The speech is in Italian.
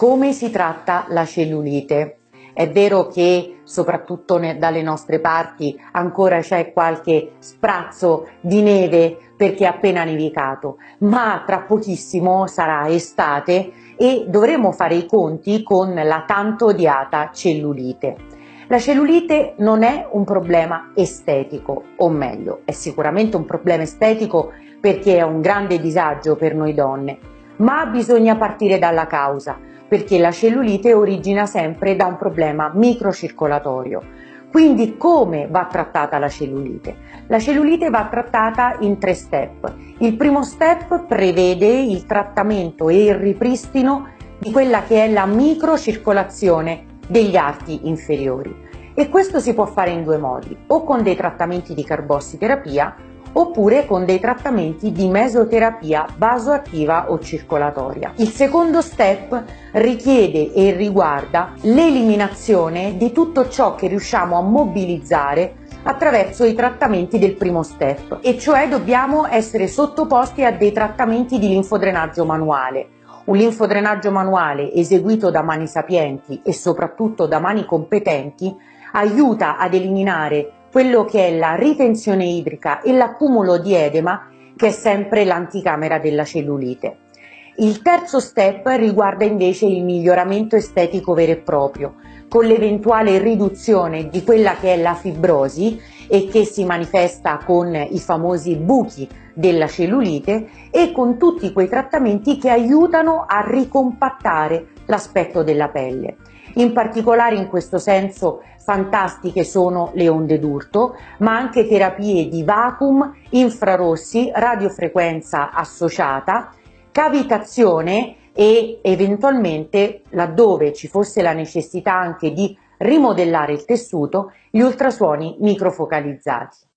Come si tratta la cellulite? È vero che soprattutto dalle nostre parti ancora c'è qualche sprazzo di neve perché è appena nevicato, ma tra pochissimo sarà estate e dovremo fare i conti con la tanto odiata cellulite. La cellulite non è un problema estetico, o meglio, è sicuramente un problema estetico perché è un grande disagio per noi donne, ma bisogna partire dalla causa perché la cellulite origina sempre da un problema microcircolatorio. Quindi come va trattata la cellulite? La cellulite va trattata in tre step. Il primo step prevede il trattamento e il ripristino di quella che è la microcircolazione degli arti inferiori. E questo si può fare in due modi, o con dei trattamenti di carbossiterapia oppure con dei trattamenti di mesoterapia vasoattiva o circolatoria. Il secondo step richiede e riguarda l'eliminazione di tutto ciò che riusciamo a mobilizzare attraverso i trattamenti del primo step e cioè dobbiamo essere sottoposti a dei trattamenti di linfodrenaggio manuale. Un linfodrenaggio manuale eseguito da mani sapienti e soprattutto da mani competenti aiuta ad eliminare quello che è la ritenzione idrica e l'accumulo di edema che è sempre l'anticamera della cellulite. Il terzo step riguarda invece il miglioramento estetico vero e proprio, con l'eventuale riduzione di quella che è la fibrosi e che si manifesta con i famosi buchi della cellulite e con tutti quei trattamenti che aiutano a ricompattare l'aspetto della pelle. In particolare in questo senso fantastiche sono le onde d'urto, ma anche terapie di vacuum, infrarossi, radiofrequenza associata, cavitazione e eventualmente laddove ci fosse la necessità anche di rimodellare il tessuto, gli ultrasuoni microfocalizzati.